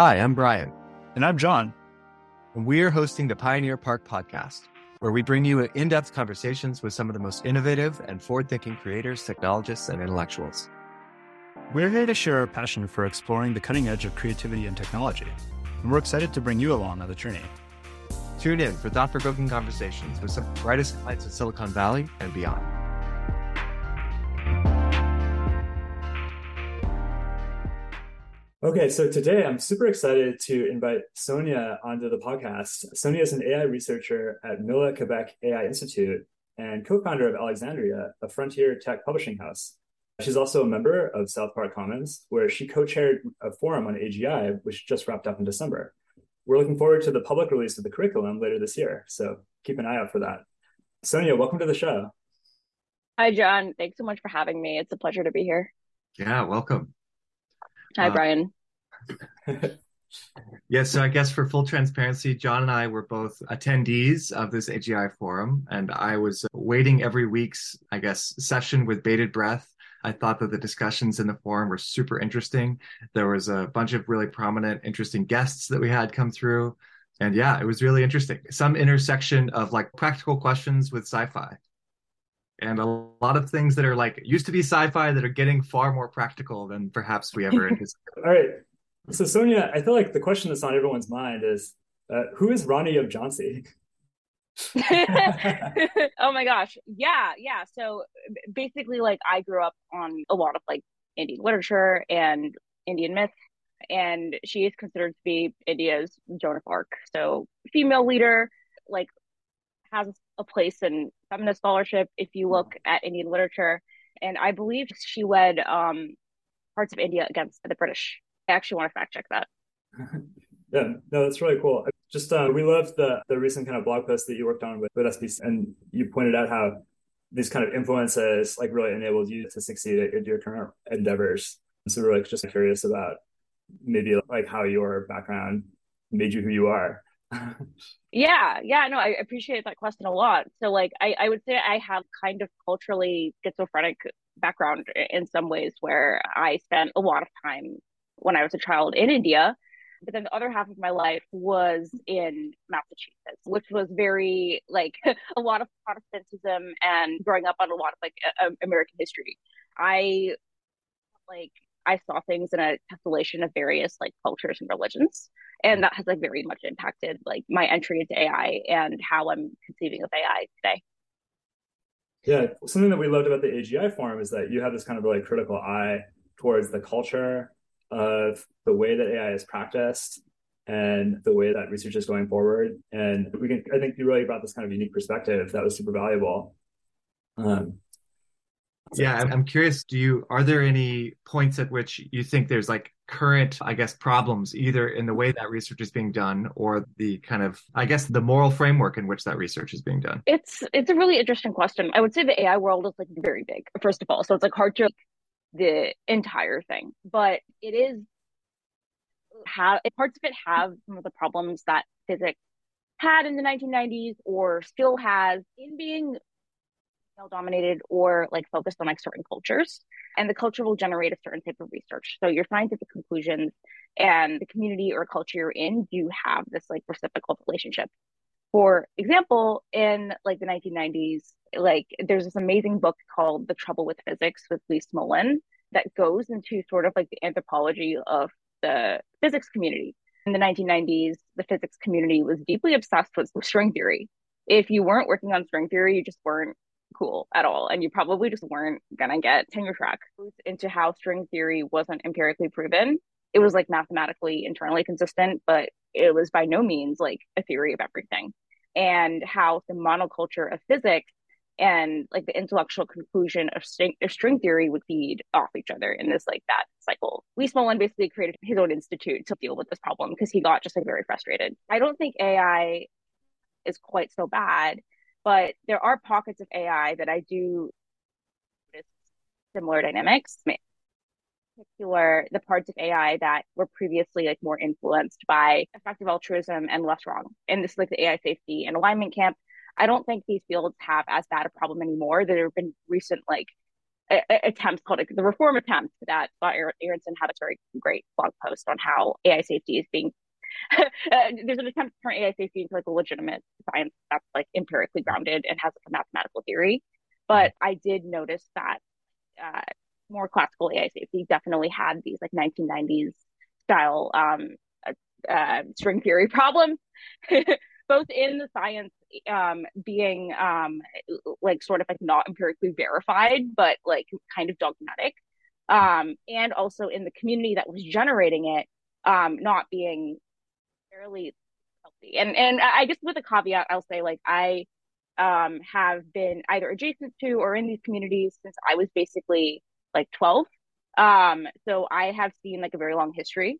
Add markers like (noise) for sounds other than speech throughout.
Hi, I'm Bryan. And I'm John. And we are hosting the Pioneer Park podcast, where we bring you in depth conversations with some of the most innovative and forward thinking creators, technologists, and intellectuals. We're here to share our passion for exploring the cutting edge of creativity and technology, and we're excited to bring you along on the journey. Tune in for thought provoking conversations with some of the brightest minds in Silicon Valley and beyond. Okay, so today I'm super excited to invite Sonia onto the podcast. Sonia is an AI researcher at MILA Quebec AI Institute and co founder of Alexandria, a frontier tech publishing house. She's also a member of South Park Commons, where she co chaired a forum on AGI, which just wrapped up in December. We're looking forward to the public release of the curriculum later this year, so keep an eye out for that. Sonia, welcome to the show. Hi, John. Thanks so much for having me. It's a pleasure to be here. Yeah, welcome. Hi, uh, Bryan. (laughs) yeah, so I guess for full transparency, John and I were both attendees of this AGI forum, and I was waiting every week's, I guess, session with bated breath. I thought that the discussions in the forum were super interesting. There was a bunch of really prominent, interesting guests that we had come through. And yeah, it was really interesting. Some intersection of like practical questions with sci fi and a lot of things that are like used to be sci-fi that are getting far more practical than perhaps we ever (laughs) anticipated. All right. So Sonia, I feel like the question that's on everyone's mind is uh, who is of Jhansi? (laughs) oh my gosh. Yeah, yeah. So basically like I grew up on a lot of like Indian literature and Indian myth and she is considered to be India's Joan of Arc. So female leader, like has a place in feminist scholarship if you look at Indian literature. And I believe she led um, parts of India against the British. I actually want to fact check that. (laughs) yeah, no, that's really cool. Just uh, we loved the the recent kind of blog post that you worked on with, with SPC, and you pointed out how these kind of influences like really enabled you to succeed at your current endeavors. So we're like just curious about maybe like how your background made you who you are. Yeah yeah no i appreciate that question a lot. So like I, I would say i have kind of culturally schizophrenic background in some ways where i spent a lot of time when i was a child in india but then the other half of my life was in massachusetts which was very like (laughs) a lot of protestantism and growing up on a lot of like american history. I like I saw things in a constellation of various like cultures and religions. And that has like very much impacted like my entry into AI and how I'm conceiving of AI today. Yeah, something that we loved about the AGI forum is that you have this kind of really critical eye towards the culture of the way that AI is practiced and the way that research is going forward. And we can, I think you really brought this kind of unique perspective that was super valuable. Um, yeah, I'm curious. Do you are there any points at which you think there's like current, I guess, problems either in the way that research is being done or the kind of, I guess, the moral framework in which that research is being done? It's it's a really interesting question. I would say the AI world is like very big, first of all, so it's like hard to the entire thing, but it is have parts of it have some of the problems that physics had in the 1990s or still has in being male dominated or like focused on like certain cultures and the culture will generate a certain type of research. So your scientific conclusions and the community or culture you're in do have this like reciprocal relationship. For example in like the 1990s like there's this amazing book called the trouble with physics with lee smolin that goes into sort of like the anthropology of the physics community. In the 1990s the physics community was deeply obsessed with string theory. If you weren't working on string theory you just weren't cool at all and you probably just weren't gonna get tenure track into how string theory wasn't empirically proven it was like mathematically internally consistent but it was by no means like a theory of everything and how the monoculture of physics and like the intellectual conclusion of string, of string theory would feed off each other in this like that cycle. Lee Smolin basically created his own institute to deal with this problem because he got just like very frustrated. I don't think AI is quite so bad but there are pockets of AI that I do similar dynamics. In particular, the parts of AI that were previously like more influenced by effective altruism and less wrong. And this is like the AI safety and alignment camp. I don't think these fields have as bad a problem anymore. There have been recent like attempts called the reform attempt that Scott Aaronson had a very great blog post on how AI safety is being (laughs) there's an attempt to turn AI safety into like a legitimate science that's like empirically grounded and has like a mathematical theory. But I did notice that uh, more classical AI safety definitely had these like 1990s style um, uh, uh, string theory (laughs) problems, both in the science um, being um, like sort of like not empirically verified, but like kind of dogmatic, um, and also in the community that was generating it um, not being fairly healthy. And and I guess with a caveat, I'll say like I um, have been either adjacent to or in these communities since I was basically like 12. Um, so I have seen like a very long history.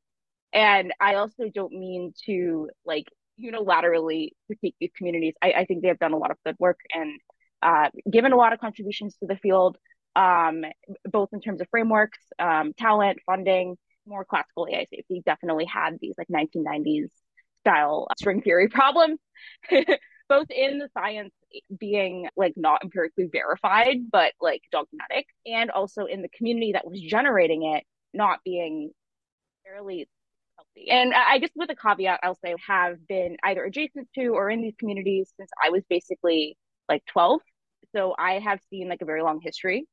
And I also don't mean to like unilaterally critique these communities. I, I think they have done a lot of good work and uh, given a lot of contributions to the field, um, both in terms of frameworks, um, talent, funding, more classical AI safety definitely had these like 1990s style string theory (laughs) problems, both in the science being like not empirically verified, but like dogmatic, and also in the community that was generating it not being fairly healthy. And I guess with a caveat, I'll say have been either adjacent to or in these communities since I was basically like 12. So I have seen like a very long history.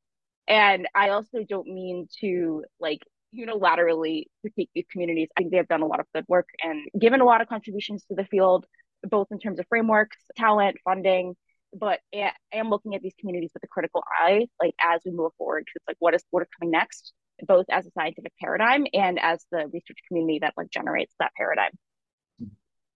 And I also don't mean to like unilaterally critique these communities. I think they have done a lot of good work and given a lot of contributions to the field, both in terms of frameworks, talent, funding. But I am looking at these communities with a critical eye, like as we move forward, because like what is what is coming next, both as a scientific paradigm and as the research community that like generates that paradigm.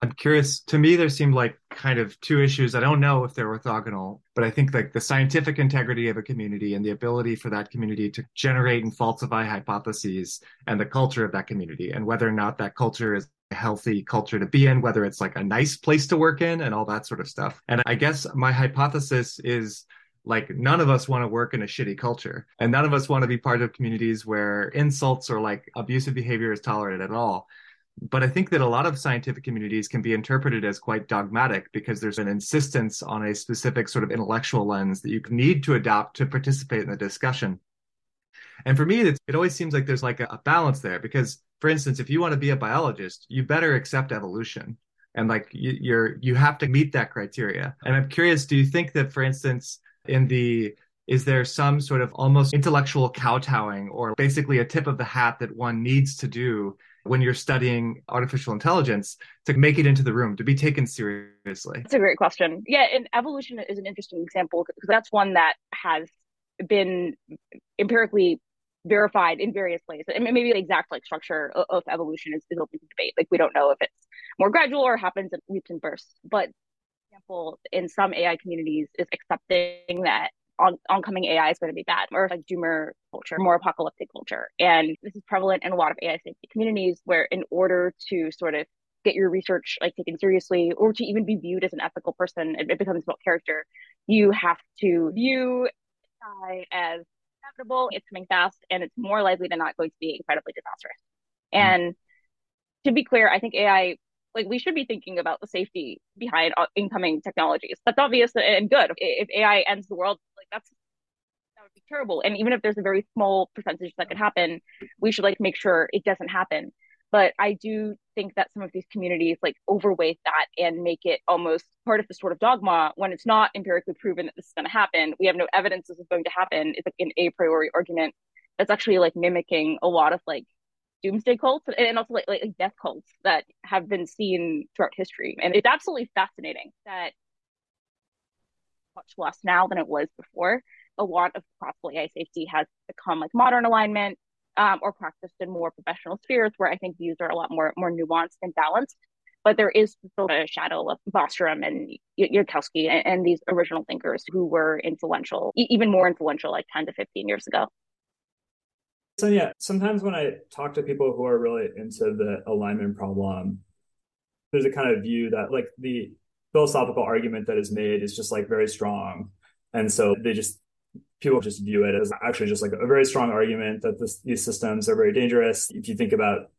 I'm curious. To me, there seemed like kind of two issues. I don't know if they're orthogonal, but I think like the scientific integrity of a community and the ability for that community to generate and falsify hypotheses and the culture of that community and whether or not that culture is a healthy culture to be in, whether it's like a nice place to work in and all that sort of stuff. And I guess my hypothesis is like none of us want to work in a shitty culture and none of us want to be part of communities where insults or like abusive behavior is tolerated at all but I think that a lot of scientific communities can be interpreted as quite dogmatic because there's an insistence on a specific sort of intellectual lens that you need to adopt to participate in the discussion. And for me, it always seems like there's like a, a balance there because, for instance, if you want to be a biologist, you better accept evolution and like you, you're you have to meet that criteria. And I'm curious, do you think that, for instance, in the is there some sort of almost intellectual kowtowing or basically a tip of the hat that one needs to do when you're studying artificial intelligence to make it into the room, to be taken seriously? That's a great question. Yeah, and evolution is an interesting example because that's one that has been empirically verified in various ways. And maybe the exact like structure of, evolution is, is open to debate. Like we don't know if it's more gradual or happens in leaps and bursts. But example in some AI communities is accepting that on, oncoming AI is going to be bad, or like doomer culture, more apocalyptic culture. And this is prevalent in a lot of AI safety communities where, in order to sort of get your research like taken seriously, or to even be viewed as an ethical person, it, it becomes about character. You have to view AI as inevitable, it's coming fast, and it's more likely than not going to be incredibly disastrous. Mm-hmm. And to be clear, I think AI like we should be thinking about the safety behind uh, incoming technologies. That's obvious and good. If AI ends the world, like that's that would be terrible. And even if there's a very small percentage that could happen, we should like make sure it doesn't happen. But I do think that some of these communities like overweight that and make it almost part of the sort of dogma when it's not empirically proven that this is going to happen. We have no evidence this is going to happen. It's like an a priori argument that's actually like mimicking a lot of like doomsday cults and also like, like death cults that have been seen throughout history. And it's absolutely fascinating that much less now than it was before. A lot of classical AI safety has become like modern alignment um, or practiced in more professional spheres where I think views are a lot more more nuanced and balanced. But there is still a shadow of Bostrom and Yudkowsky and, and these original thinkers who were influential, even more influential like 10 to 15 years ago. So yeah, sometimes when I talk to people who are really into the alignment problem, there's a kind of view that like the philosophical argument that is made is just like very strong. And so they just people just view it as actually just like a very strong argument that this, these systems are very dangerous. If you think about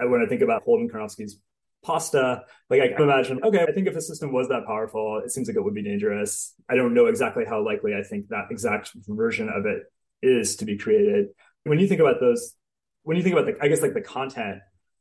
when I think about Holden Karnofsky's PASTA, like I can imagine, okay, I think if a system was that powerful, it seems like it would be dangerous. I don't know exactly how likely I think that exact version of it is to be created. When you think about those, when you think about the, I guess like the content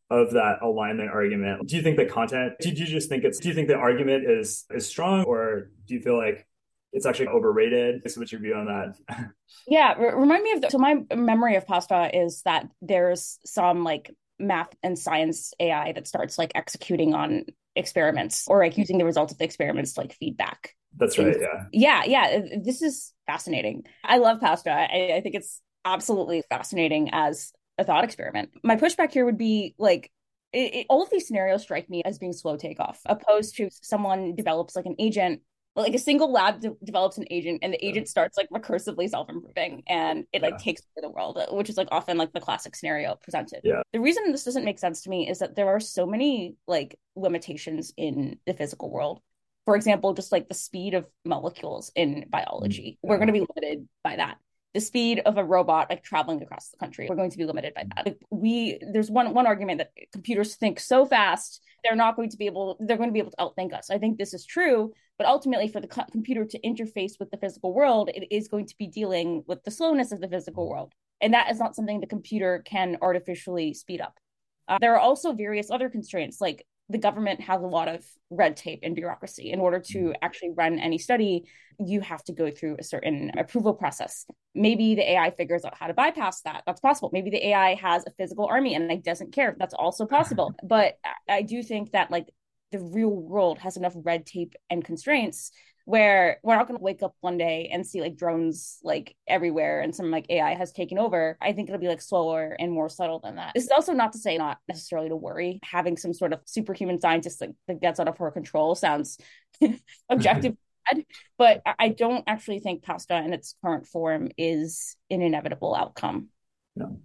of that alignment argument, do you think the content, do you just think it's, do you think the argument is, is strong or do you feel like it's actually overrated? So what's your view on that? (laughs) yeah. Remind me of, the, so my memory of PASTA is that there's some like math and science AI that starts like executing on experiments or like using the results of the experiments to like feedback. That's right. Yeah. Yeah. Yeah. This is fascinating. I love PASTA. I, I think it's absolutely fascinating as a thought experiment. My pushback here would be like, it, it, all of these scenarios strike me as being slow takeoff, opposed to someone develops like an agent like a single lab de- develops an agent and the agent starts like recursively self-improving and it like yeah. takes over the world which is like often like the classic scenario presented. Yeah. The reason this doesn't make sense to me is that there are so many like limitations in the physical world. For example just like the speed of molecules in biology. Mm-hmm. we're going to be limited by that the speed of a robot like traveling across the country. We're going to be limited by that. Like, we there's one one argument that computers think so fast they're not going to be able they're going to be able to outthink us. I think this is true but ultimately for the co- computer to interface with the physical world it is going to be dealing with the slowness of the physical world. And that is not something the computer can artificially speed up. Uh, there are also various other constraints like the government has a lot of red tape and bureaucracy. In order to mm. actually run any study, you have to go through a certain approval process. Maybe the AI figures out how to bypass that. That's possible. Maybe the AI has a physical army and it doesn't care. That's also possible. (laughs) but I do think that like the real world has enough red tape and constraints where we're not going to wake up one day and see like drones like everywhere and some like AI has taken over. I think it'll be like slower and more subtle than that. This is also not to say not necessarily to worry. Having some sort of superhuman scientist like, that gets out of her control sounds (laughs) objective. (laughs) but I don't actually think PASTA in its current form is an inevitable outcome. No.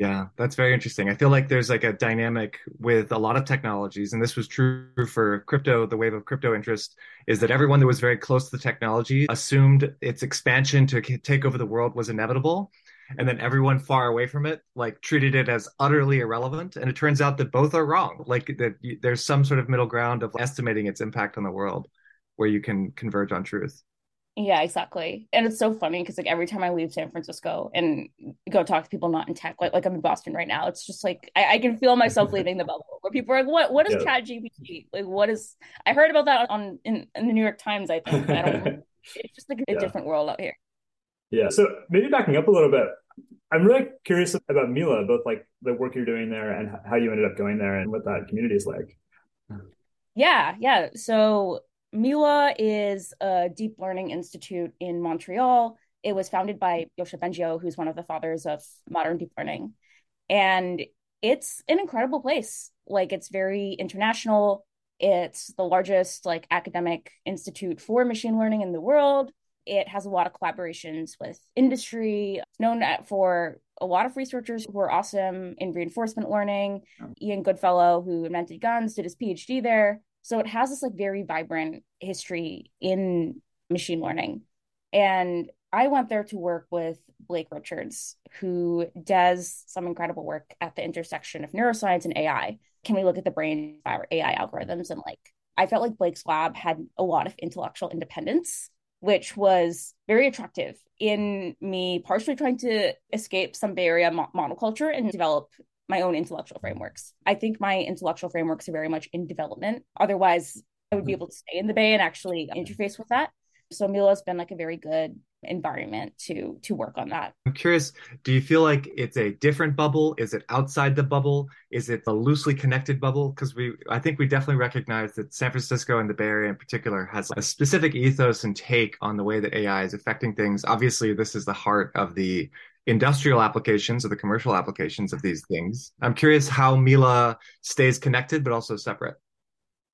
Yeah, that's very interesting. I feel like there's like a dynamic with a lot of technologies, and this was true for crypto. The wave of crypto interest is that everyone that was very close to the technology assumed its expansion to take over the world was inevitable. And then everyone far away from it, like treated it as utterly irrelevant. And it turns out that both are wrong. Like that there's some sort of middle ground of estimating its impact on the world where you can converge on truth. Yeah, exactly. And it's so funny because like every time I leave San Francisco and go talk to people not in tech, like like I'm in Boston right now, it's just like I, I can feel myself (laughs) leaving the bubble where people are like, What what is yeah. ChatGPT? Like what is I heard about that on in, in the New York Times, I think. I don't (laughs) it's just like a yeah. different world out here. Yeah. So maybe backing up a little bit, I'm really curious about Mila, both like the work you're doing there and how you ended up going there and what that community is like. Yeah, yeah. So Mila is a deep learning institute in Montreal. It was founded by Yoshua Bengio, who's one of the fathers of modern deep learning. And it's an incredible place. Like it's very international. It's the largest like academic institute for machine learning in the world. It has a lot of collaborations with industry. It's known for a lot of researchers who are awesome in reinforcement learning. Ian Goodfellow, who invented GANs, did his PhD there. So it has this like very vibrant history in machine learning. And I went there to work with Blake Richards, who does some incredible work at the intersection of neuroscience and AI. Can we look at the brain of AI algorithms? And like, I felt like Blake's lab had a lot of intellectual independence, which was very attractive in me partially trying to escape some Bay Area mo- monoculture and develop my own intellectual mm-hmm. frameworks. I think my intellectual frameworks are very much in development. Otherwise, I would be mm-hmm. able to stay in the Bay and actually interface with that. So Mila has been like a very good environment to to work on that. I'm curious, do you feel like it's a different bubble? Is it outside the bubble? Is it a loosely connected bubble? Because we I think we definitely recognize that San Francisco and the Bay Area in particular has a specific ethos and take on the way that AI is affecting things. Obviously, this is the heart of the industrial applications or the commercial applications of these things. I'm curious how Mila stays connected but also separate.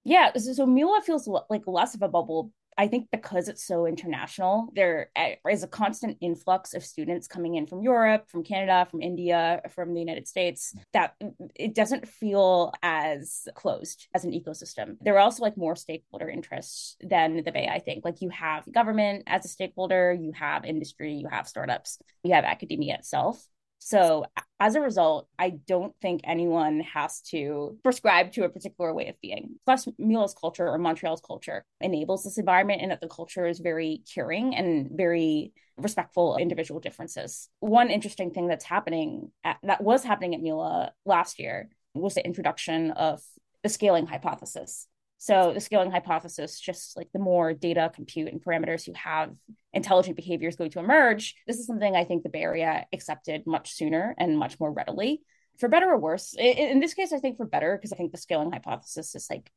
Yeah, so, so Mila feels like less of a bubble I think because it's so international, there eh, is a constant influx of students coming in from Europe, from Canada, from India, from the United States, that mm, mm, it doesn't feel as closed as an ecosystem. There are also like more stakeholder interests than the Bay, I think. Like you have government as a stakeholder, you have industry, you have startups, you have academia itself. So as a result, I don't think anyone has to prescribe to a particular way of being. Plus, Mila's culture or Montreal's culture enables this environment in that the culture is very caring and very respectful of individual differences. One interesting thing that's happening at, that was happening at Mila last year was the introduction of the scaling hypothesis. So the scaling hypothesis, just like the more data, compute, and parameters you have, intelligent behavior is going to emerge. This is something I think the Bay Area accepted much sooner and much more readily, for better or worse. In, this case, I think for better because I think the scaling hypothesis is like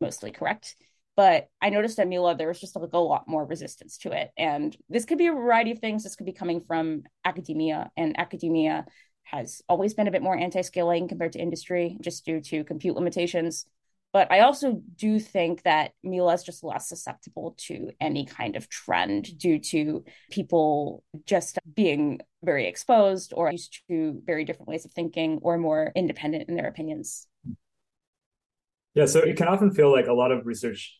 mostly correct. But I noticed at Mila there was just like a lot more resistance to it, and this could be a variety of things. This could be coming from academia, and academia has always been a bit more anti-scaling compared to industry, just due to compute limitations but I also do think that Mila is just less susceptible to any kind of trend due to people just being very exposed or used to very different ways of thinking or more independent in their opinions. Yeah, so it can often feel like a lot of research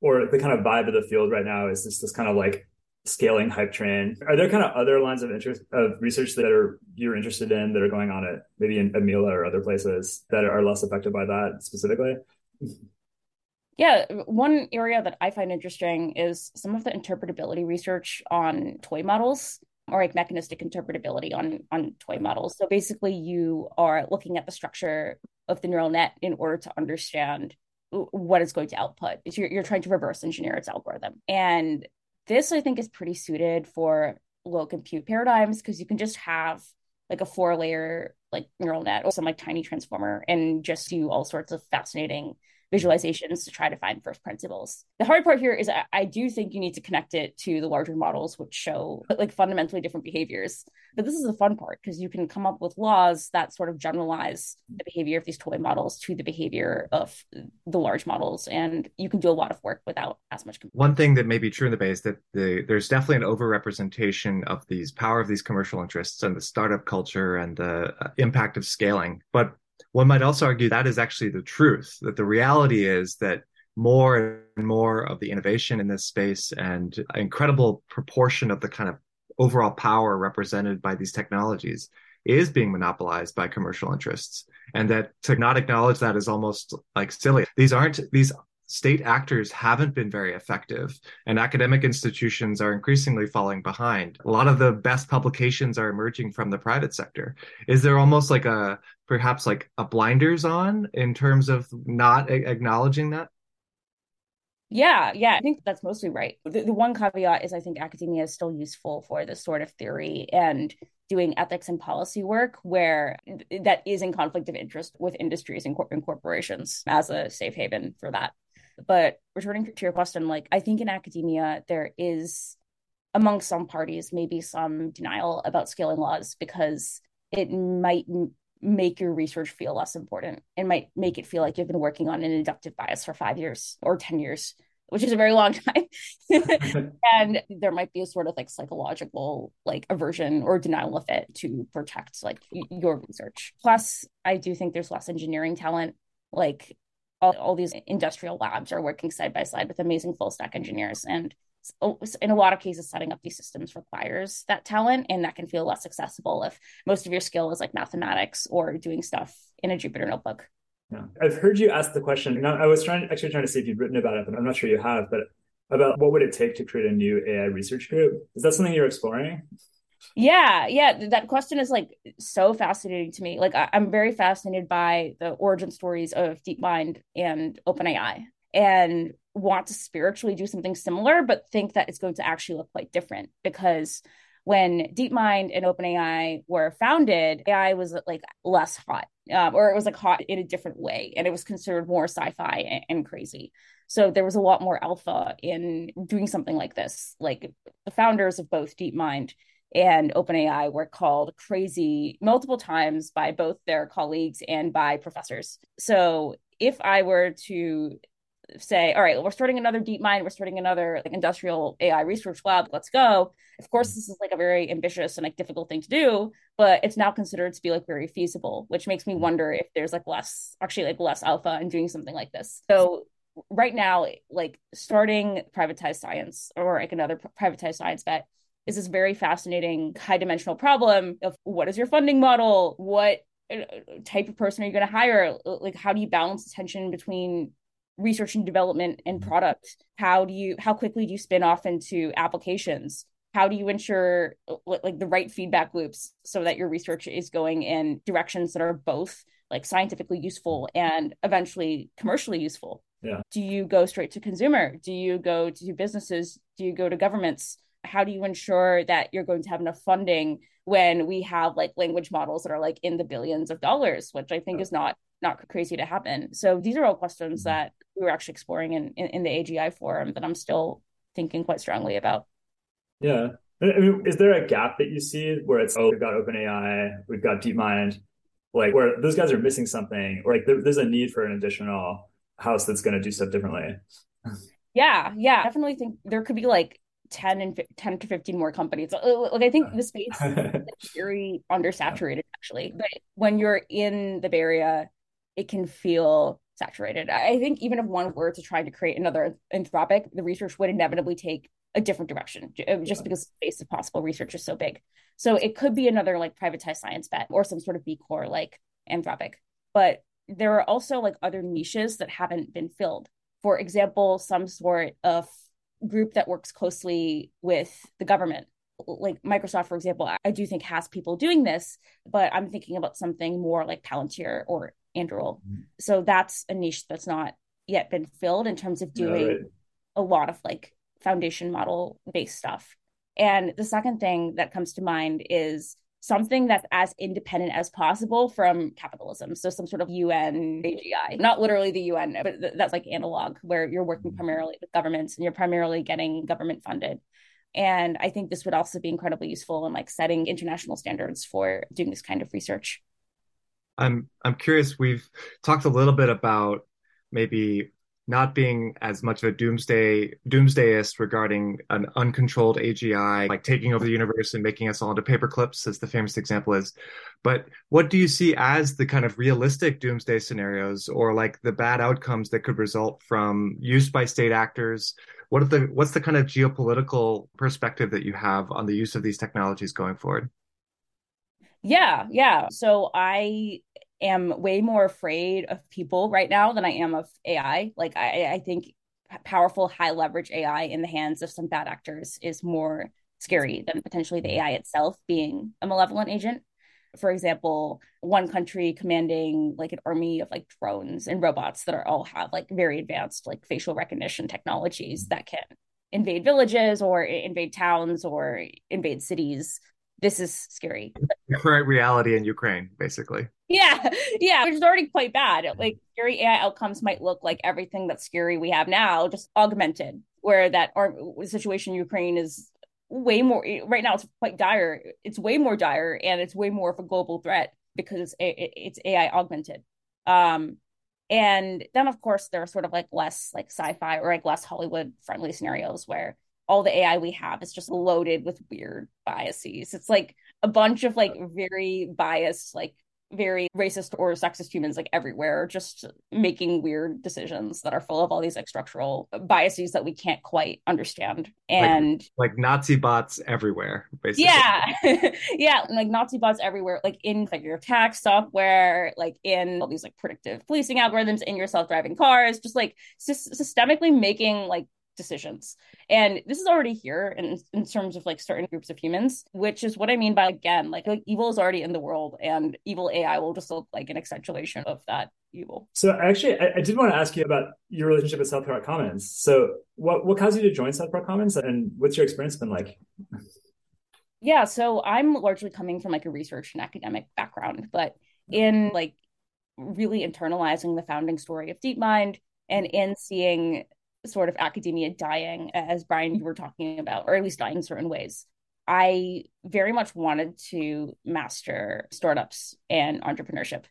or the kind of vibe of the field right now is just this kind of like scaling hype train. Are there kind of other lines of interest of research that are you're interested in that are going on at maybe in Mila or other places that are less affected by that specifically? Yeah, one area that I find interesting is some of the interpretability research on toy models or like mechanistic interpretability on on toy models. So basically you are looking at the structure of the neural net in order to understand what it's going to output. You're, you're trying to reverse engineer its algorithm. And this I think is pretty suited for low compute paradigms because you can just have like a four layer like neural net or some like tiny transformer and just do all sorts of fascinating visualizations to try to find first principles. The hard part here is I, I, do think you need to connect it to the larger models, which show like fundamentally different behaviors. But this is the fun part because you can come up with laws that sort of generalize the behavior of these toy models to the behavior of the large models. And you can do a lot of work without as much. One thing that may be true in the Bay is that the, there's definitely an overrepresentation of these power of these commercial interests and the startup culture and the uh, impact of scaling. But one might also argue that is actually the truth, that the reality is that more and more of the innovation in this space and an incredible proportion of the kind of overall power represented by these technologies is being monopolized by commercial interests. And that to not acknowledge that is almost like silly. These aren't these state actors haven't been very effective and academic institutions are increasingly falling behind. A lot of the best publications are emerging from the private sector. Is there almost like a perhaps like a blinders on in terms of not a- acknowledging that? Yeah, yeah, I think that's mostly right. The, the, one caveat is I think academia is still useful for this sort of theory and doing ethics and policy work where that is in conflict of interest with industries and, and corporations as a safe haven for that. But returning to your question, like I think in academia, there is among some parties maybe some denial about scaling laws because it might make your research feel less important. It might make it feel like you've been working on an inductive bias for five years or 10 years, which is a very long (laughs) time. (laughs) and there might be a sort of like psychological like aversion or denial of it to protect like your research. Plus, I do think there's less engineering talent. Like all, all these industrial labs are working side by side with amazing full stack engineers. And oh, in a lot of cases setting up these systems requires that talent and that can feel less accessible if most of your skill is like mathematics or doing stuff in a jupyter notebook. Yeah. i've heard you ask the question. Now i was trying actually trying to see if you'd written about it but i'm not sure you have but about what would it take to create a new ai research group? Is that something you're exploring yeah, yeah, that question is like so fascinating to me. Like I- am very fascinated by the origin stories of DeepMind and OpenAI and want to spiritually do something similar, but think that it's going to actually look quite different because when DeepMind and OpenAI were founded, AI was like less hot, um, or it was like hot in a different way, and it was considered more sci-fi and, and, crazy. So there was a lot more alpha in doing something like this. Like the founders of both DeepMind and OpenAI were called crazy multiple times by both their colleagues and by professors. So if I were to say, all right, we're starting another DeepMind, we're starting another like industrial AI research lab, let's go. Of course, this is like a very ambitious and like difficult thing to do, but it's now considered to be like very feasible, which makes me wonder if there's like less actually like less alpha in doing something like this. So right now, like starting privatized science or like another privatized science bet is this very fascinating high dimensional problem of what is your funding model? What uh, type of person are you going to hire? Like, how do you balance the tension between research and development and mm-hmm. product? How do you, how quickly do you spin off into applications? How do you ensure uh, like the right feedback loops so that your research is going in directions that are both like scientifically useful mm-hmm. and eventually commercially useful? Yeah. Do you go straight to consumer? Do you go to businesses? Do you go to governments? How do you ensure that you're going to have enough funding when we have like language models that are like in the billions of dollars, which I think is not not crazy to happen. So these are all questions mm-hmm. that we were actually exploring in, in, in the AGI forum that I'm still thinking quite strongly about. Yeah. I mean, is there a gap that you see where it's, oh, we've got OpenAI, we've got DeepMind, like where those guys are missing something, or like there, there's a need for an additional house that's going to do stuff differently? Yeah, yeah, definitely think there could be like 10 and 10 to 15 more companies. Like I think the space is (laughs) very undersaturated actually. But when you're in the Bay Area, it can feel saturated. I think even if one were to try to create another Anthropic, the research would inevitably take a different direction uh, just because the space of possible research is so big. So it could be another like privatized science bet or some sort of B Corp like Anthropic. But there are also like other niches that haven't been filled. For example, some sort of group that works closely with the government. Like Microsoft, for example, I do think has people doing this, but I'm thinking about something more like Palantir or Anduril. Mm-hmm. So that's a niche that's not yet been filled in terms of doing right. a lot of like foundation model based stuff. And the second thing that comes to mind is something that's as independent as possible from capitalism. So some sort of UN AGI, not literally the UN, but th- that's like analog where you're working mm-hmm. primarily with governments and you're primarily getting government funded. And I think this would also be incredibly useful in like setting international standards for doing this kind of research. I'm I'm curious. We've talked a little bit about maybe not being as much of a doomsday doomsdayist regarding an uncontrolled AGI like taking over the universe and making us all into paperclips, as the famous example is. But what do you see as the kind of realistic doomsday scenarios or like the bad outcomes that could result from use by state actors? What are the what's the kind of geopolitical perspective that you have on the use of these technologies going forward? Yeah, yeah. So I am way more afraid of people right now than I am of AI. Like I, I think powerful, high leverage AI in the hands of some bad actors is more scary than potentially the AI itself being a malevolent agent. For example, one country commanding like an army of like drones and robots that are all have like very advanced like facial recognition technologies that can invade villages or invade towns or invade cities this is scary. The Current reality in Ukraine, basically. Yeah, (laughs) yeah, which is already quite bad. Like scary AI outcomes might look like everything that's scary we have now, just augmented. Where that our situation in Ukraine is way more right now. It's quite dire. It's way more dire, and it's way more of a global threat because it's it's AI augmented. Um, and then of course there are sort of like less like sci-fi or like less Hollywood friendly scenarios where all the AI we have is just loaded with weird biases. It's like a bunch of like very biased, like very racist or sexist humans like everywhere just making weird decisions that are full of all these like structural biases that we can't quite understand. And like, like nazi bots everywhere basically. Yeah. (laughs) Yeah like nazi bots everywhere like in figure of tax software like in all these like predictive policing algorithms in your self-driving cars just like sy- systemically making like decisions. And this is already here in, in terms of like certain groups of humans, which is what I mean by again, like, like evil is already in the world and evil AI will just look like an accentuation of that evil. So actually, I, I did want to ask you about your relationship with South Park Commons. So what, what caused you to join South Park Commons and what's your experience been like? Yeah, so I'm largely coming from like a research and academic background, but in like really internalizing the founding story of DeepMind and in seeing sort of academia dying, as Bryan, you were talking about, or at least dying in certain ways. I very much wanted to master startups and entrepreneurship.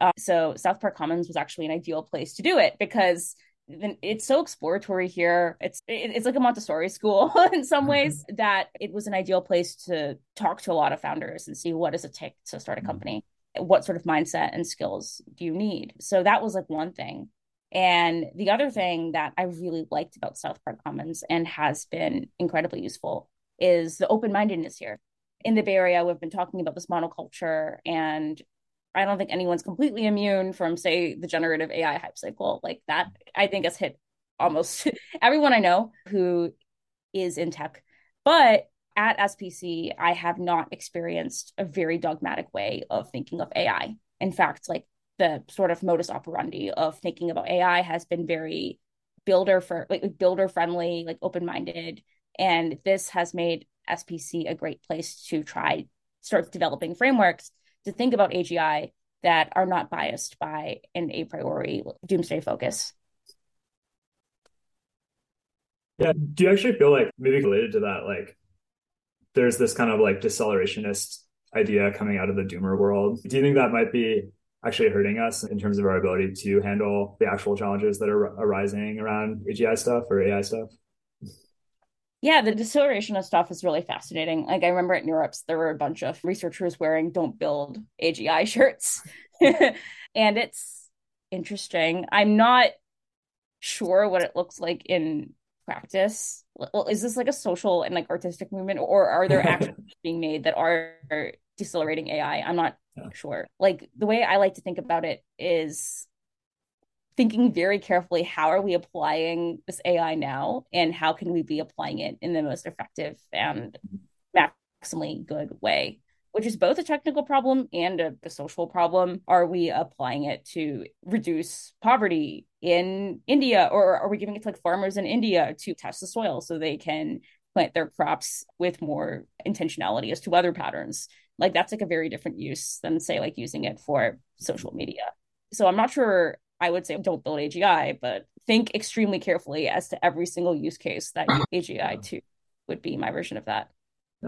Uh, so South Park Commons was actually an ideal place to do it because it's so exploratory here. It's it's like a Montessori school (laughs) in some mm-hmm. ways that it was an ideal place to talk to a lot of founders and see what does it take to start a mm-hmm. company. What sort of mindset and skills do you need? So that was like one thing. And the other thing that I really liked about South Park Commons and has been incredibly useful is the open-mindedness here. In the Bay Area, we've been talking about this monoculture, and I don't think anyone's completely immune from, say, the generative AI hype cycle. Like that, I think has hit almost (laughs) everyone I know who is in tech. But at SPC, I have not experienced a very dogmatic way of thinking of AI. In fact, like the sort of modus operandi of thinking about AI has been very builder for like builder friendly, like open minded, and this has made SPC a great place to try start developing frameworks to think about AGI that are not biased by an a priori doomsday focus. Yeah. Do you actually feel like maybe related to that, like there's this kind of like decelerationist idea coming out of the doomer world? Do you think that might be actually hurting us in terms of our ability to handle the actual challenges that are arising around AGI stuff or AI stuff? Yeah, the deceleration of stuff is really fascinating. Like I remember at NeurIPS, there were a bunch of researchers wearing "Don't Build AGI" (laughs) shirts, (laughs) and it's interesting. I'm not sure what it looks like in practice. Well, is this like a social and like artistic movement, or are there (laughs) actions being made that are decelerating AI? I'm not yeah. sure. Like the way I like to think about it is thinking very carefully how are we applying this AI now and how can we be applying it in the most effective and maximally good way which is both a technical problem and a, a, social problem. Are we applying it to reduce poverty in India, or are we giving it to like farmers in India to test the soil so they can plant their crops with more intentionality as to weather patterns? Like that's like a very different use than say like using it for social media. So I'm not sure I would say don't build AGI, but think extremely carefully as to every single use case that (coughs) AGI to would be my version of that.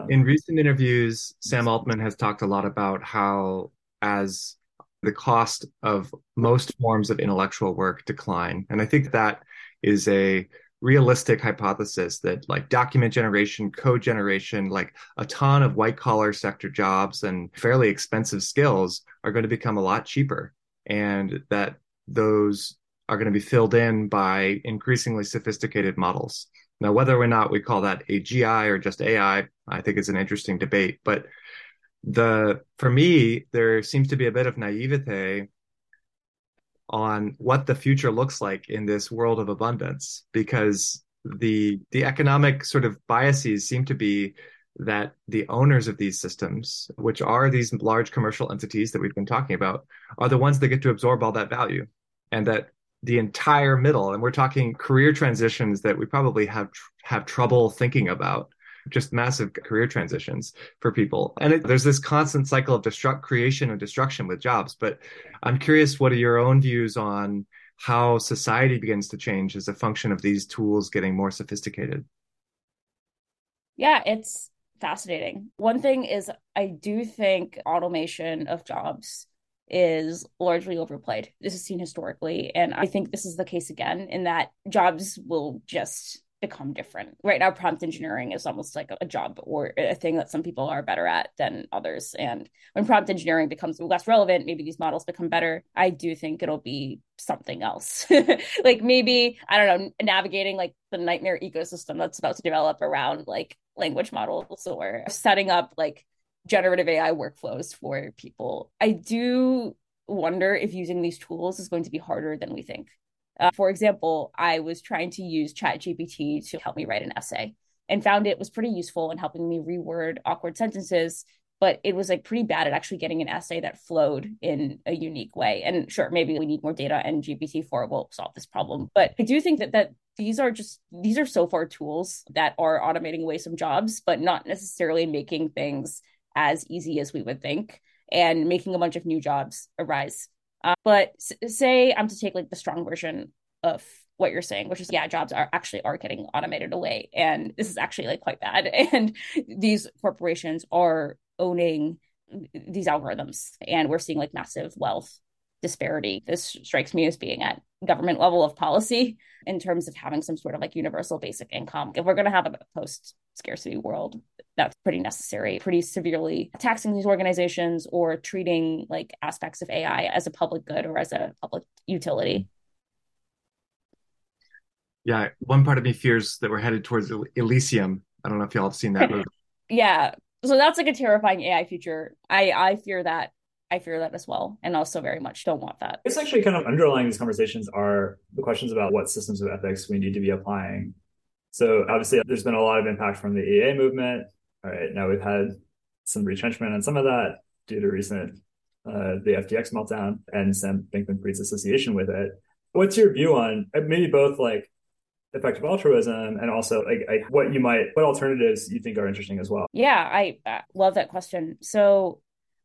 In recent interviews, Sam Altman has talked a lot about how as the cost of most forms of intellectual work decline, and I think that is a realistic hypothesis that like document generation, code generation, like a ton of white collar sector jobs and fairly expensive skills are going to become a lot cheaper. And that those are going to be filled in by increasingly sophisticated models. Now, whether or not we call that AGI or just AI, I think is an interesting debate. But the for me, there seems to be a bit of naivete on what the future looks like in this world of abundance, because the the economic sort of biases seem to be that the owners of these systems, which are these large commercial entities that we've been talking about, are the ones that get to absorb all that value. And that the entire middle, and we're talking career transitions that we probably have have trouble thinking about, just massive career transitions for people. And it, there's this constant cycle of destruct creation and destruction with jobs. But I'm curious, what are your own views on how society begins to change as a function of these tools getting more sophisticated? Yeah, it's fascinating. One thing is, I do think automation of jobs is largely overplayed. This is seen historically. And I think this is the case again, in that jobs will just become different. Right now, prompt engineering is almost like a job or a thing that some people are better at than others. And when prompt engineering becomes less relevant, maybe these models become better. I do think it'll be something else. (laughs) like maybe, I don't know, navigating like the nightmare ecosystem that's about to develop around like language models or setting up like generative AI workflows for people. I do wonder if using these tools is going to be harder than we think. Uh, for example, I was trying to use ChatGPT to help me write an essay and found it was pretty useful in helping me reword awkward sentences but it was like pretty bad at actually getting an essay that flowed in a unique way. And sure, maybe we need more data and GPT-4 will solve this problem. But I do think that that these are just these are so far tools that are automating away some jobs, but not necessarily making things as easy as we would think and making a bunch of new jobs arise. Uh, but s- say I'm to take like the strong version of what you're saying, which is yeah, jobs are actually are getting automated away, and this is actually like quite bad. (laughs) And these corporations are owning these algorithms and we're seeing like massive wealth disparity this strikes me as being at government level of policy in terms of having some sort of like universal basic income if we're going to have a post scarcity world that's pretty necessary pretty severely taxing these organizations or treating like aspects of ai as a public good or as a public utility yeah one part of me fears that we're headed towards elysium I don't know if y'all have seen that (laughs) movie. yeah. So that's like a terrifying AI future. I I fear that. I fear that as well, and also very much don't want that. It's actually kind of underlying these conversations are the questions about what systems of ethics we need to be applying. So obviously, there's been a lot of impact from the EA movement. All right, now we've had some retrenchment on some of that due to recent uh, the FTX meltdown and Sam Bankman-Fried's association with it. What's your view on uh, maybe both like effective altruism and also like, like what you might what alternatives you think are interesting as well? Yeah, I uh, love that question. So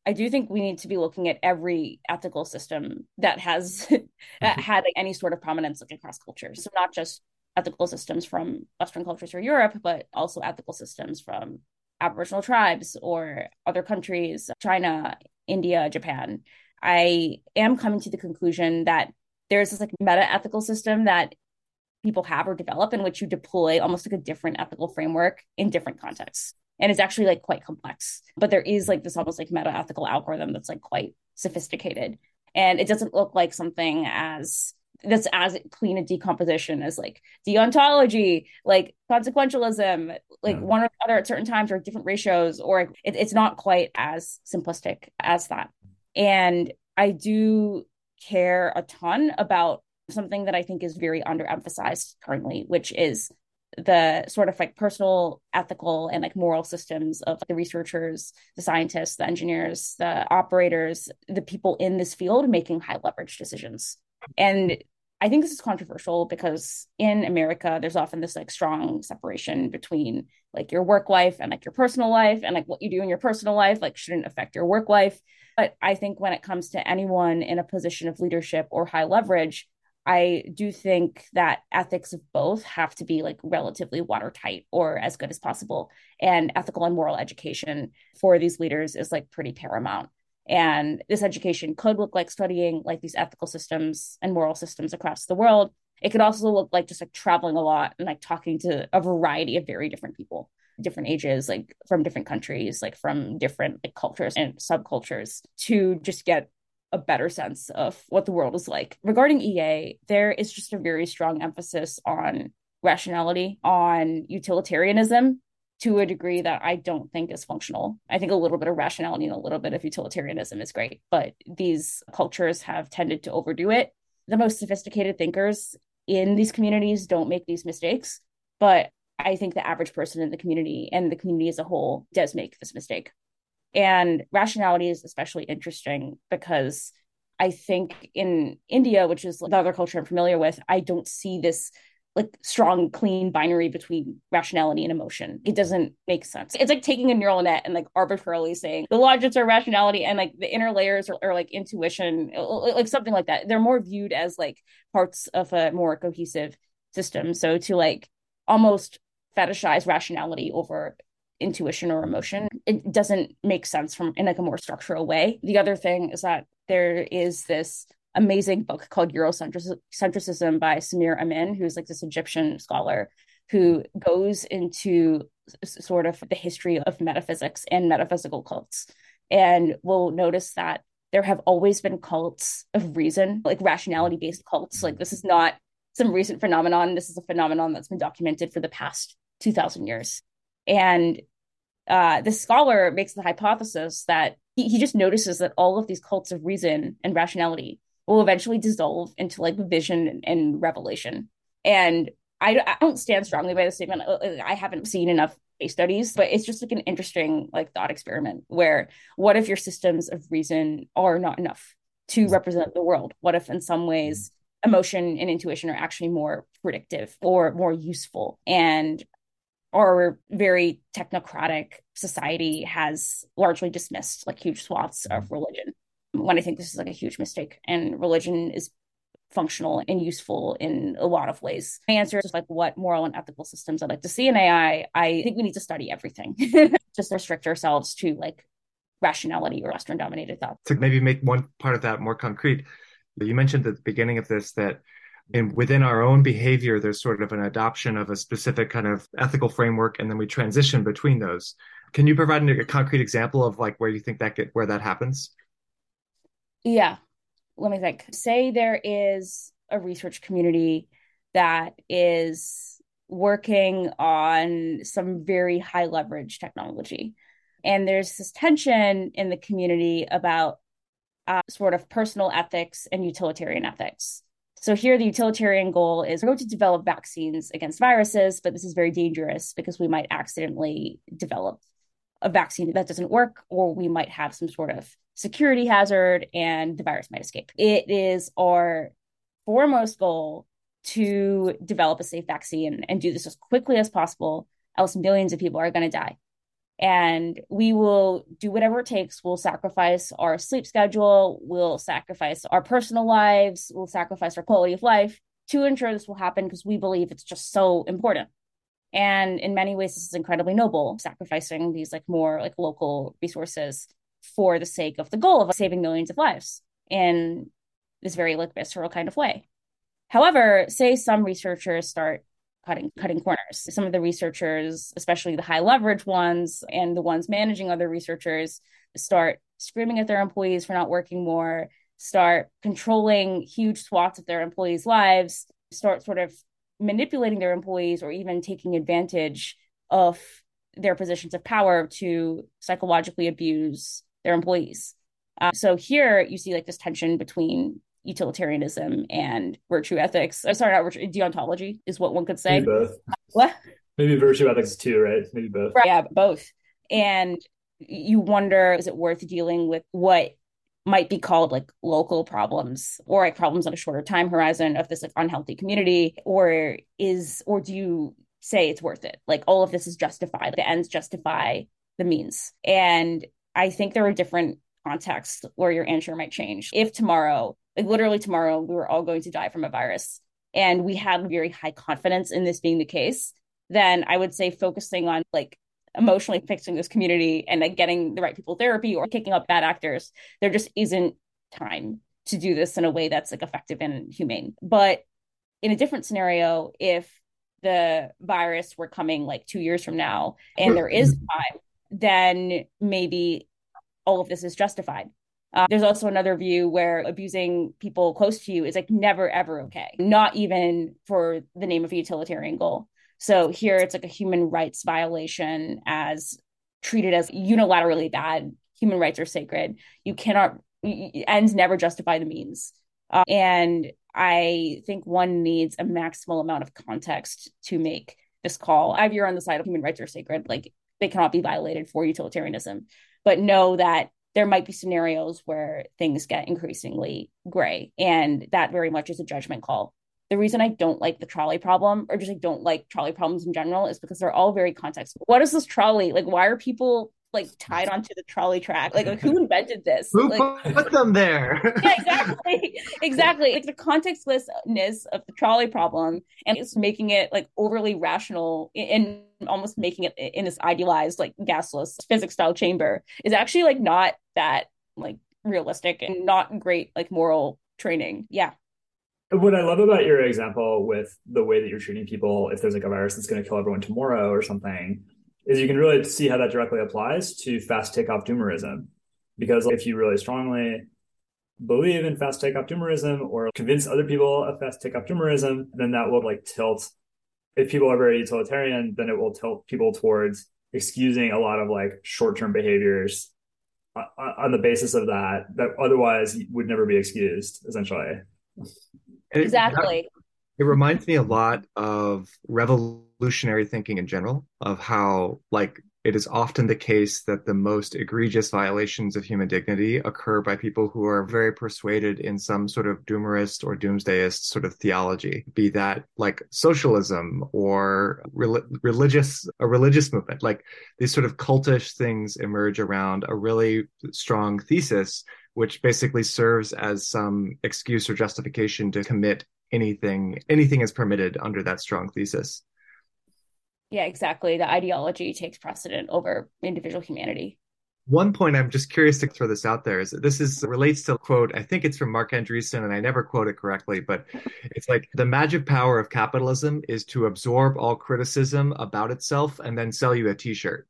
I do think we need to be looking at every ethical system that has (laughs) mm-hmm. had any sort of prominence like across cultures. So not just ethical systems from Western cultures or Europe, but also ethical systems from Aboriginal tribes or other countries, China, India, Japan. I am coming to the conclusion that there's this like meta ethical system that people have or develop in which you deploy almost like a different ethical framework in different contexts. And it's actually like quite complex. But there is like this almost like meta ethical algorithm that's like quite sophisticated. And it doesn't look like something as that's as clean a decomposition as like deontology, like consequentialism, like yeah. one or other at certain times or different ratios, or it, it's not quite as simplistic as that. And I do care a ton about something that I think is very underemphasized currently, which is the sort of like personal ethical and like moral systems of the researchers the scientists the engineers the operators the people in this field making high leverage decisions and I think this is controversial because in America, there's often this like strong separation between like your work life and like your personal life, and like what you do in your personal life like shouldn't affect your work life. But I think when it comes to anyone in a position of leadership or high leverage, I do think that ethics of both have to be like relatively watertight or as good as possible. And ethical and moral education for these leaders is like pretty paramount. And this education could look like studying like these ethical systems and moral systems across the world. It could also look like just like traveling a lot and like talking to a variety of very different people, different ages, like from different countries, like from different like cultures and subcultures to just get a better sense of what the world is like. Regarding EA, there is just a very strong emphasis on rationality, on utilitarianism, to a degree that I don't think is functional. I think a little bit of rationality and a little bit of utilitarianism is great, but these cultures have tended to overdo it. The most sophisticated thinkers in these communities don't make these mistakes, but I think the average person in the community and the community as a whole does make this mistake. And rationality is especially interesting because I think in India, which is the other culture I'm familiar with, I don't see this like strong clean binary between rationality and emotion. It doesn't make sense. It's like taking a neural net and like arbitrarily saying the logits are rationality and like the inner layers are, are like intuition like something like that. They're more viewed as like parts of a more cohesive system. So to like almost fetishize rationality over intuition or emotion it doesn't make sense from in like a more structural way the other thing is that there is this amazing book called Eurocentricism by Samir Amin, who's like this Egyptian scholar who goes into sort of the history of metaphysics and metaphysical cults. And we'll notice that there have always been cults of reason, like rationality based cults. Like this is not some recent phenomenon. This is a phenomenon that's been documented for the past 2000 years. And uh, this scholar makes the hypothesis that he, he just notices that all of these cults of reason and rationality will eventually dissolve into like vision and revelation. And I, I don't stand strongly by the statement. Uh, uh, I haven't seen enough case studies, but it's just like an interesting like thought experiment where what if your systems of reason are not enough to represent the world? What if in some ways emotion and intuition are actually more predictive or more useful and our very technocratic society has largely dismissed like huge swaths of mm-hmm. religion when I think this is like a huge mistake. And religion is functional and useful in a lot of ways. My answer is like what moral and ethical systems I'd like to see in AI. I think we need to study everything, (laughs) just restrict ourselves to like rationality or Western dominated thought. To maybe make one part of that more concrete, you mentioned at the beginning of this that in within our own behavior, there's sort of an adoption of a specific kind of ethical framework, and then we transition between those. Can you provide a concrete example of like where you think that get where that happens? Yeah. Let me think. Say there is a research community that is working on some very high leverage technology. And there's this tension in the community about uh, sort of personal ethics and utilitarian ethics. So here, the utilitarian goal is we're going to develop vaccines against viruses, but this is very dangerous because we might accidentally develop a vaccine that doesn't work, or we might have some sort of security hazard and the virus might escape. It is our foremost goal to develop a safe vaccine and do this as quickly as possible, else millions of people are going to die and we will do whatever it takes. We'll sacrifice our sleep schedule, we'll sacrifice our personal lives, we'll sacrifice our quality of life to ensure this will happen because we believe it's just so important. And in many ways, this is incredibly noble, sacrificing these like more like local resources for the sake of the goal of saving millions of lives in this very like visceral kind of way. However, say some researchers start cutting cutting corners. Some of the researchers, especially the high leverage ones and the ones managing other researchers, start screaming at their employees for not working more, start controlling huge swaths of their employees' lives, start sort of manipulating their employees or even taking advantage of their positions of power to psychologically abuse their employees. Uh, so here you see like this tension between utilitarianism and virtue ethics. I'm sorry, not virtue, deontology is what one could say. Maybe both. What? Maybe virtue ethics too, right? Maybe both. Right, yeah, both. And you wonder, is it worth dealing with what might be called like local problems or like problems on a shorter time horizon of this like unhealthy community or is or do you say it's worth it like all of this is justified the ends justify the means and i think there are different contexts where your answer might change if tomorrow like literally tomorrow we were all going to die from a virus. And we had very high confidence in this being the case. Then i would say focusing on like emotionally fixing this community and like getting the right people therapy or kicking up bad actors there just isn't time to do this in a way that's like effective and humane. But in a different scenario if the virus were coming like two years from now and there is time then maybe all of this is justified uh, there's also another view where abusing people close to you is like never, ever okay, not even for the name of a utilitarian goal. So here it's like a human rights violation as treated as unilaterally bad. Human rights are sacred. You cannot, ends never justify the means. Uh, and I think one needs a maximal amount of context to make this call. I veer on the side of human rights are sacred, like they cannot be violated for utilitarianism, but know that there might be scenarios where things get increasingly gray. And that very much is a judgment call. The reason I don't like the trolley problem, or just like don't like trolley problems in general, is because they're all very context. What is this trolley? Like, why are people like tied onto the trolley track. Like, like who (laughs) invented this? Who like, put them there? (laughs) yeah, exactly, exactly. Like the contextlessness of the trolley problem, and it's making it like overly rational and almost making it in this idealized, like gasless physics style chamber is actually like not that like realistic and not great like moral training. Yeah. What I love about your example with the way that you're treating people, if there's like a virus that's going to kill everyone tomorrow or something, is you can really see how that directly applies to fast takeoff doomerism. Because if you really strongly believe in fast takeoff doomerism or convince other people of fast takeoff doomerism, then that will like tilt. If people are very utilitarian, then it will tilt people towards excusing a lot of like short term behaviors on the basis of that that otherwise would never be excused essentially. Exactly. it reminds me a lot of revolutionary thinking in general, of how, like, it is often the case that the most egregious violations of human dignity occur by people who are very persuaded in some sort of doomerist or doomsdayist sort of theology, be that like socialism or re- religious, a religious movement. Like these sort of cultish things emerge around a really strong thesis which basically serves as some excuse or justification to commit anything anything is permitted under that strong thesis yeah exactly the ideology takes precedent over individual humanity one point i'm just curious to throw this out there is this is relates to quote i think it's from Marc Andreessen and i never quote it correctly but it's like the magic power of capitalism is to absorb all criticism about itself and then sell you a t-shirt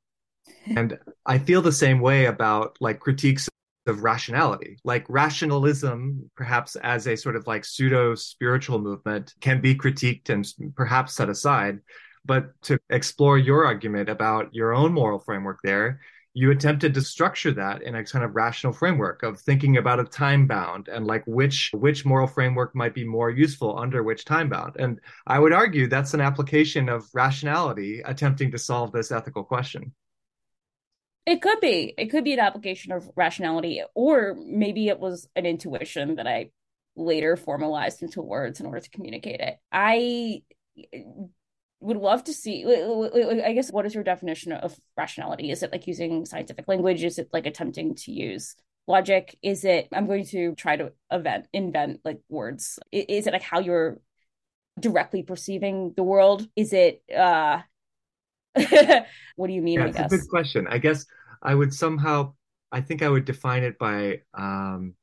and i feel the same way about like critiques of rationality. Like rationalism, perhaps as a sort of like pseudo spiritual movement, can be critiqued and perhaps set aside. But to explore your argument about your own moral framework there, you attempted to structure that in a kind of rational framework of thinking about a time bound and like which which moral framework might be more useful under which time bound. And i would argue that's an application of rationality attempting to solve this ethical question. It could be. It could be an application of rationality or maybe it was an intuition that i later formalized into words in order to communicate it. I would love to see i guess what is your definition of rationality? Is it like using scientific language? Is it like attempting to use logic? Is it i'm going to try to event invent like words. Is it like how you're directly perceiving the world? Is it uh (laughs) what do you mean yeah, it's a good question. I guess i would somehow i think i would define it by um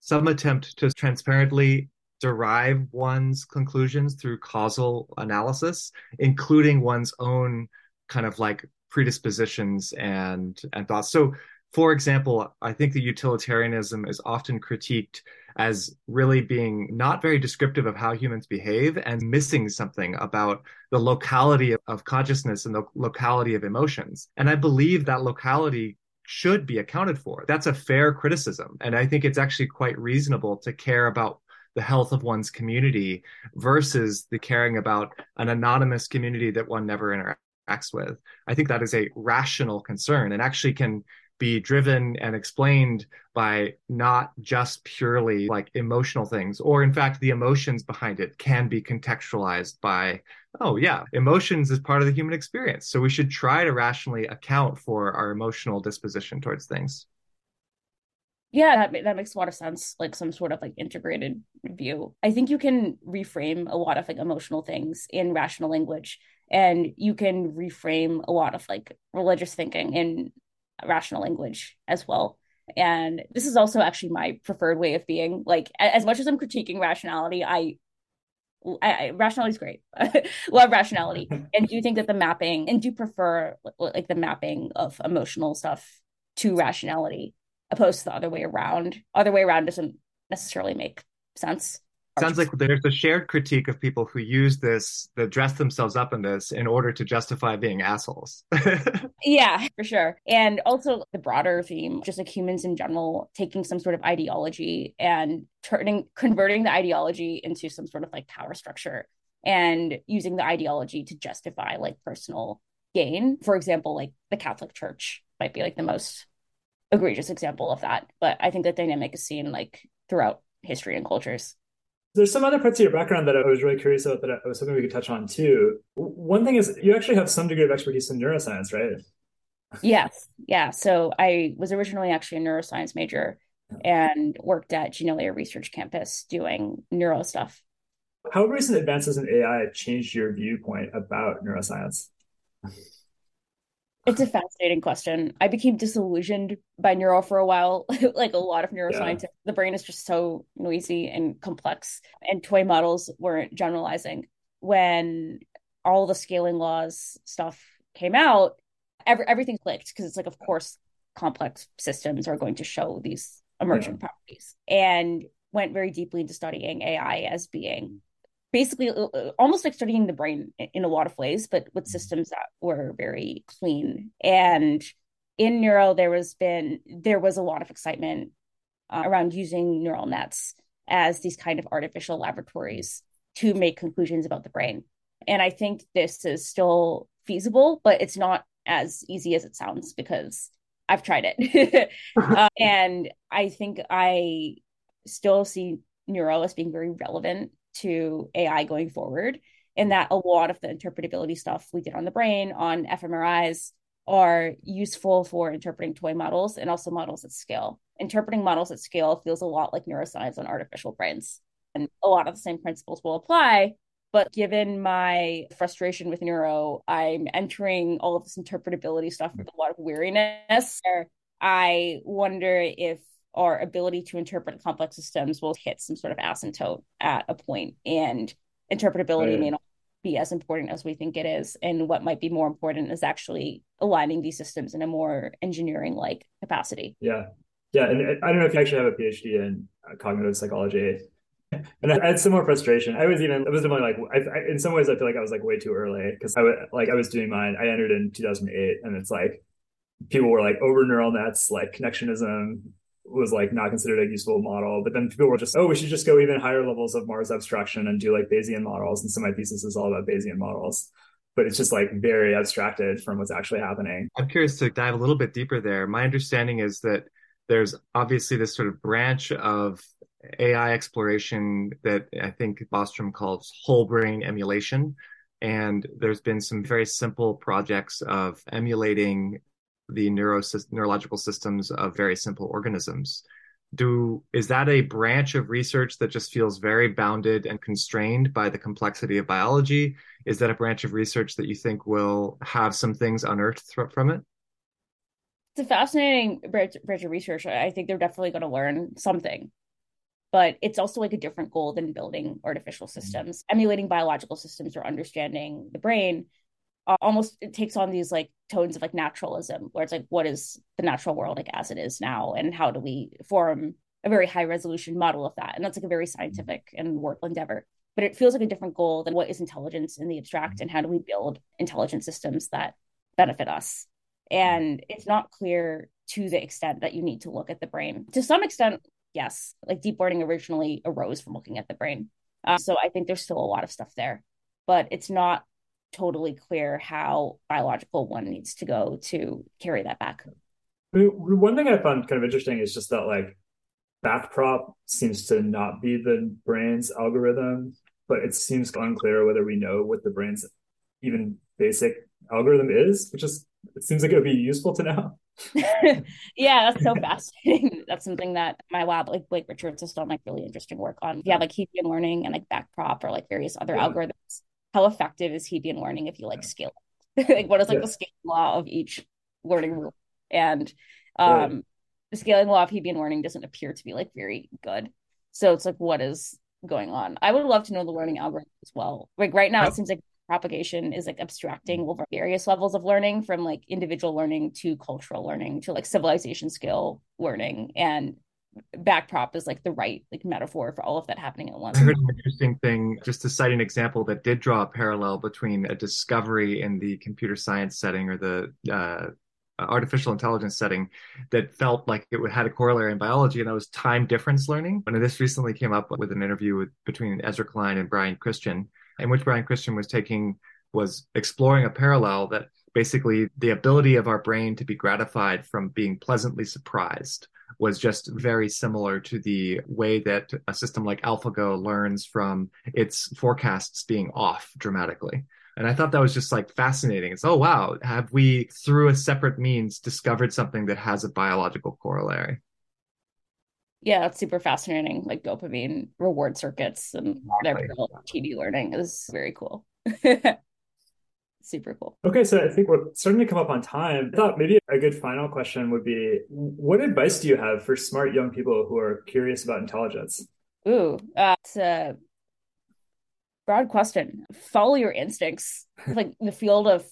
some attempt to transparently derive one's conclusions through causal analysis, including one's own kind of like predispositions and and thoughts. So, for example, I think the utilitarianism is often critiqued as really being not very descriptive of how humans behave and missing something about the locality of consciousness and the locality of emotions. And I believe that locality should be accounted for. That's a fair criticism. And I think it's actually quite reasonable to care about the health of one's community versus the caring about an anonymous community that one never interacts with. I think that is a rational concern and actually can be driven and explained by not just purely like emotional things, or in fact, the emotions behind it can be contextualized by, oh, yeah, emotions is part of the human experience. So we should try to rationally account for our emotional disposition towards things. Yeah, that, that makes a lot of sense. Like some sort of like integrated view. I think you can reframe a lot of like emotional things in rational language, and you can reframe a lot of like religious thinking in rational language as well. And this is also actually my preferred way of being. Like as much as I'm critiquing rationality, I I, I, rationality is great. (laughs) Love rationality, (laughs) and do you think that the mapping and do you prefer like the mapping of emotional stuff to rationality? Opposed to the other way around. Other way around doesn't necessarily make sense. Sounds like there's a shared critique of people who use this, that dress themselves up in this in order to justify being assholes. (laughs) yeah, for sure. And also the broader theme, just like humans in general, taking some sort of ideology and turning, converting the ideology into some sort of like power structure and using the ideology to justify like personal gain. For example, like the Catholic Church might be like the most egregious example of that. But I think that dynamic is seen like throughout history and cultures. There's some other parts of your background that I was really curious about that I was hoping we could touch on too. One thing is you actually have some degree of expertise in neuroscience, right? yes. Yeah. So I was originally actually a neuroscience major and worked at Janelia Research Campus doing neuro stuff. How recent advances in AI changed your viewpoint about neuroscience? It's a fascinating question. I became disillusioned by neuro for a while. (laughs) like a lot of neuroscientists, yeah. the brain is just so noisy and complex, and toy models weren't generalizing. When all the scaling laws stuff came out, every, everything clicked because it's like, of course, complex systems are going to show these emergent yeah. properties, and went very deeply into studying AI as being basically uh, uh, almost like studying the brain in a lot of ways, but with mm-hmm. systems that were very clean. And in neuro, there was been there was a lot of excitement uh, around using neural nets as these kind of artificial laboratories to make conclusions about the brain. And I think this is still feasible, but it's not as easy as it sounds because I've tried it. (laughs) (laughs) uh, and I think I still see neuro as being very relevant to AI going forward. And mm-hmm. that a lot of the interpretability stuff we did on the brain, on fMRIs, are useful for interpreting toy models and also models at scale. Interpreting models at scale feels a lot like neuroscience on artificial brains. And a lot of the same principles will apply. But given my frustration with neuro, I'm entering all of this interpretability stuff with a lot of weariness. I wonder if our ability to interpret complex systems will hit some sort of asymptote at a point and interpretability right. may not be as important as we think it is and what might be more important is actually aligning these systems in a more engineering like capacity yeah yeah and i don't know if you actually have a phd in uh, cognitive psychology (laughs) and I had similar frustration. I was even, I was definitely like, I, I, in some ways, I feel like I was like way too early because I was like, I was doing mine. I entered in 2008, and it's like people were like over neural nets, like connectionism was like not considered a useful model. But then people were just, oh, we should just go even higher levels of Marr's abstraction and do like Bayesian models. And so my thesis is all about Bayesian models but it's just like very abstracted from what's actually happening. I'm curious to dive a little bit deeper there. My understanding is that there's obviously this sort of branch of AI exploration that I think Bostrom calls whole brain emulation. And there's been some very simple projects of emulating the neuro- neurological systems of very simple organisms. Do is that a branch of research that just feels very bounded and constrained by the complexity of biology? Is that a branch of research that you think will have some things unearthed from it? It's a fascinating branch, branch of research. I think they're definitely going to learn something but it's also like a different goal than building artificial mm-hmm. systems emulating biological systems or understanding the brain almost it takes on these like tones of like naturalism where it's like what is the natural world like as it is now? And how do we form a very high resolution model of that? And that's like a very mm-hmm. scientific and work endeavor. But it feels like a different goal than what is intelligence in the abstract mm-hmm. and how do we build intelligent systems that benefit us. And it's not clear to the extent that you need to look at the brain. To some extent yes, like deep learning originally arose from looking at the brain. Uh, so I think there's still a lot of stuff there, but it's not totally clear how biological one needs to go to carry that back. One thing I found kind of interesting is just that like backprop seems to not be the brain's algorithm, but it seems unclear whether we know what the brain's even basic algorithm is, which is it seems like it would be useful to know. (laughs) yeah, that's so fascinating. (laughs) that's something that my lab, like Blake Richards, has done like really interesting work on. Yeah, like Hebbian learning and like backprop or like various other yeah. algorithms. How effective is Hebbian learning if you like scale? (laughs) like what is like yeah. the scaling law of each learning rule? And um right. the scaling law of Hebbian learning doesn't appear to be like very good. So it's like what is going on? I would love to know the learning algorithm as well. Like right now, it seems like propagation is like abstracting over various levels of learning from like individual learning to cultural learning to like civilization skill learning and backprop is like the right like metaphor for all of that happening at once. I heard an interesting thing, just to cite an example that did draw a parallel between a discovery in the computer science setting or the uh, artificial intelligence setting that felt like it had a corollary in biology, and that was time difference learning. And this recently came up with an interview with, between Ezra Klein and Brian Christian, in which Brian Christian was taking was exploring a parallel that basically the ability of our brain to be gratified from being pleasantly surprised was just very similar to the way that a system like AlphaGo learns from its forecasts being off dramatically. And I thought that was just like fascinating. It's, oh, wow, have we, through a separate means, discovered something that has a biological corollary? yeah, it's super fascinating. Like dopamine reward circuits and exactly. their TD learning is very cool. (laughs) super cool. Okay, so I think we're starting to come up on time. I thought maybe a good final question would be what advice do you have for smart young people who are curious about intelligence? Ooh, uh, it's a broad question. Follow your instincts. (laughs) like the field of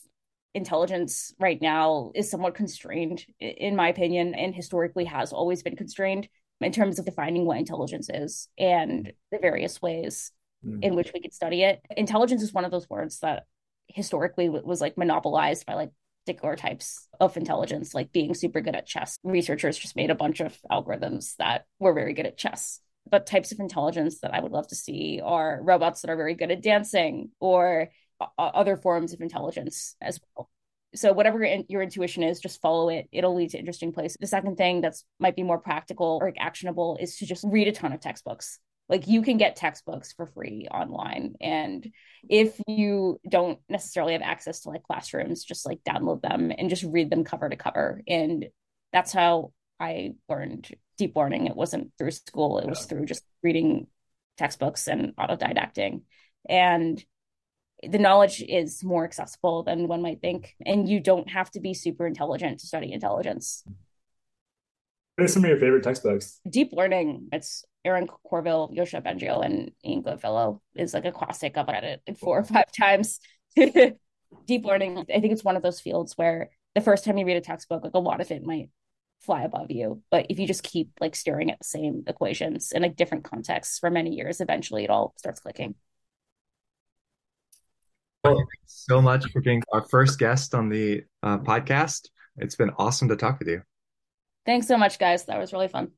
intelligence right now is somewhat constrained, in my opinion, and historically has always been constrained in terms of defining what intelligence is and the various ways mm. in which we could study it. Intelligence is one of those words that historically was like monopolized by like particular types of intelligence, like being super good at chess. Researchers just made a bunch of algorithms that were very good at chess. But types of intelligence that I would love to see are robots that are very good at dancing or other forms of intelligence as well so whatever your intuition is just follow it it'll lead to interesting places the second thing that's might be more practical or actionable is to just read a ton of textbooks like you can get textbooks for free online and if you don't necessarily have access to like classrooms just like download them and just read them cover to cover. And that's how i learned deep learning. It wasn't through school. It was through just reading textbooks and autodidacting. And the knowledge is more accessible than one might think and you don't have to be super intelligent to study intelligence. What are some of your favorite textbooks? Deep learning. It's aaron Courville yoshua bengio and ian goodfellow is like a classic i've read it four or five times (laughs) deep learning i think it's one of those fields where the first time you read a textbook like a lot of it might fly above you. But if you just keep like staring at the same equations in like different contexts for many years, eventually it all starts clicking. Well, so much for being our first guest on the uh, podcast. It's been awesome to talk with you. Thanks so much, guys. That was really fun.